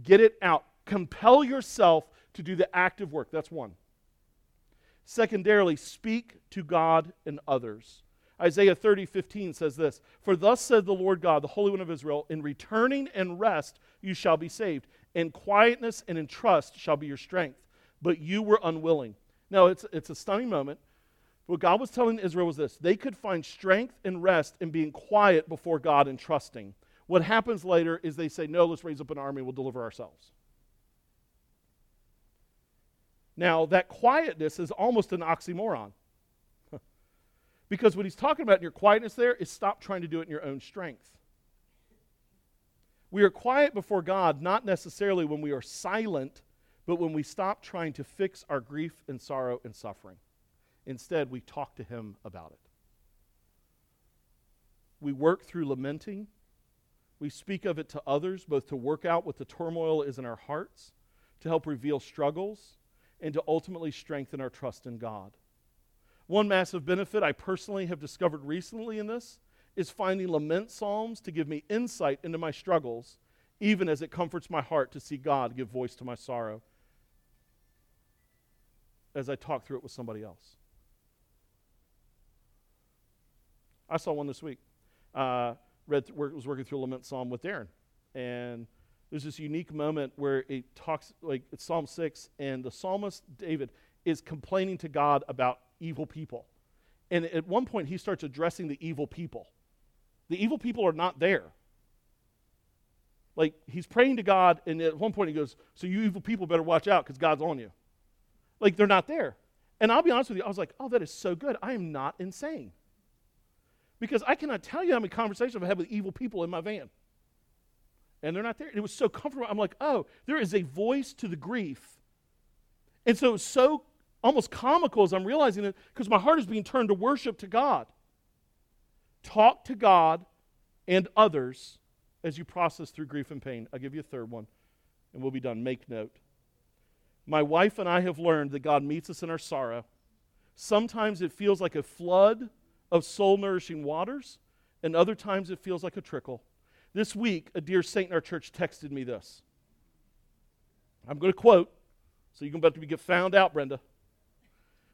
Get it out. Compel yourself to do the active work. That's one. Secondarily, speak to God and others. Isaiah 30, 15 says this For thus said the Lord God, the Holy One of Israel, in returning and rest you shall be saved. In quietness and in trust shall be your strength. But you were unwilling. Now, it's, it's a stunning moment what God was telling Israel was this they could find strength and rest in being quiet before God and trusting. What happens later is they say, No, let's raise up an army, we'll deliver ourselves. Now, that quietness is almost an oxymoron. because what he's talking about in your quietness there is stop trying to do it in your own strength. We are quiet before God not necessarily when we are silent, but when we stop trying to fix our grief and sorrow and suffering. Instead, we talk to him about it. we work through lamenting. We speak of it to others, both to work out what the turmoil is in our hearts, to help reveal struggles, and to ultimately strengthen our trust in God. One massive benefit I personally have discovered recently in this is finding lament psalms to give me insight into my struggles, even as it comforts my heart to see God give voice to my sorrow as I talk through it with somebody else. I saw one this week. Uh, read th- was working through a lament psalm with Darren, and there's this unique moment where it talks like it's Psalm six, and the psalmist David is complaining to God about evil people, and at one point he starts addressing the evil people. The evil people are not there. Like he's praying to God, and at one point he goes, "So you evil people better watch out because God's on you." Like they're not there. And I'll be honest with you, I was like, "Oh, that is so good. I am not insane." Because I cannot tell you how many conversations I've had with evil people in my van. And they're not there. It was so comfortable. I'm like, oh, there is a voice to the grief. And so it's so almost comical as I'm realizing it because my heart is being turned to worship to God. Talk to God and others as you process through grief and pain. I'll give you a third one, and we'll be done. Make note. My wife and I have learned that God meets us in our sorrow. Sometimes it feels like a flood of soul nourishing waters, and other times it feels like a trickle. This week, a dear saint in our church texted me this. I'm going to quote, so you can about to get found out, Brenda.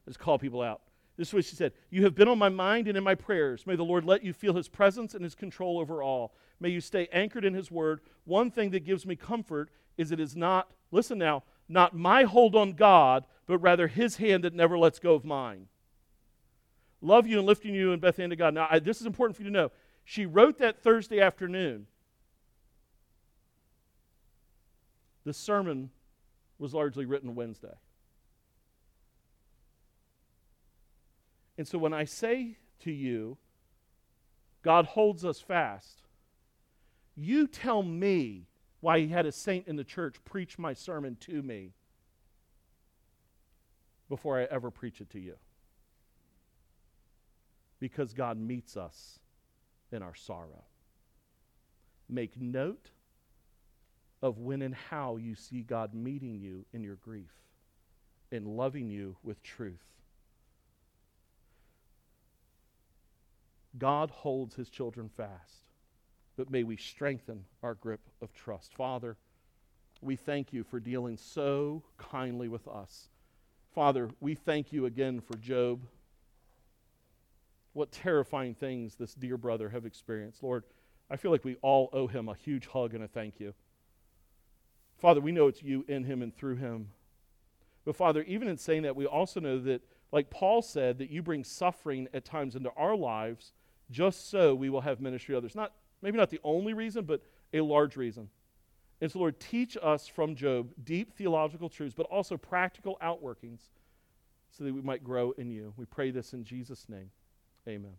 Let's call people out. This is what she said You have been on my mind and in my prayers. May the Lord let you feel his presence and his control over all. May you stay anchored in his word. One thing that gives me comfort is it is not, listen now, not my hold on God, but rather his hand that never lets go of mine love you and lifting you and Beth to God. Now, I, this is important for you to know. She wrote that Thursday afternoon. The sermon was largely written Wednesday. And so when I say to you, God holds us fast, you tell me why he had a saint in the church preach my sermon to me before I ever preach it to you because God meets us in our sorrow. Make note of when and how you see God meeting you in your grief and loving you with truth. God holds his children fast, but may we strengthen our grip of trust. Father, we thank you for dealing so kindly with us. Father, we thank you again for Job what terrifying things this dear brother have experienced. Lord, I feel like we all owe him a huge hug and a thank you. Father, we know it's you in him and through him. But Father, even in saying that, we also know that, like Paul said, that you bring suffering at times into our lives just so we will have ministry to others. Not maybe not the only reason, but a large reason. And so, Lord, teach us from Job deep theological truths, but also practical outworkings so that we might grow in you. We pray this in Jesus' name. Amen.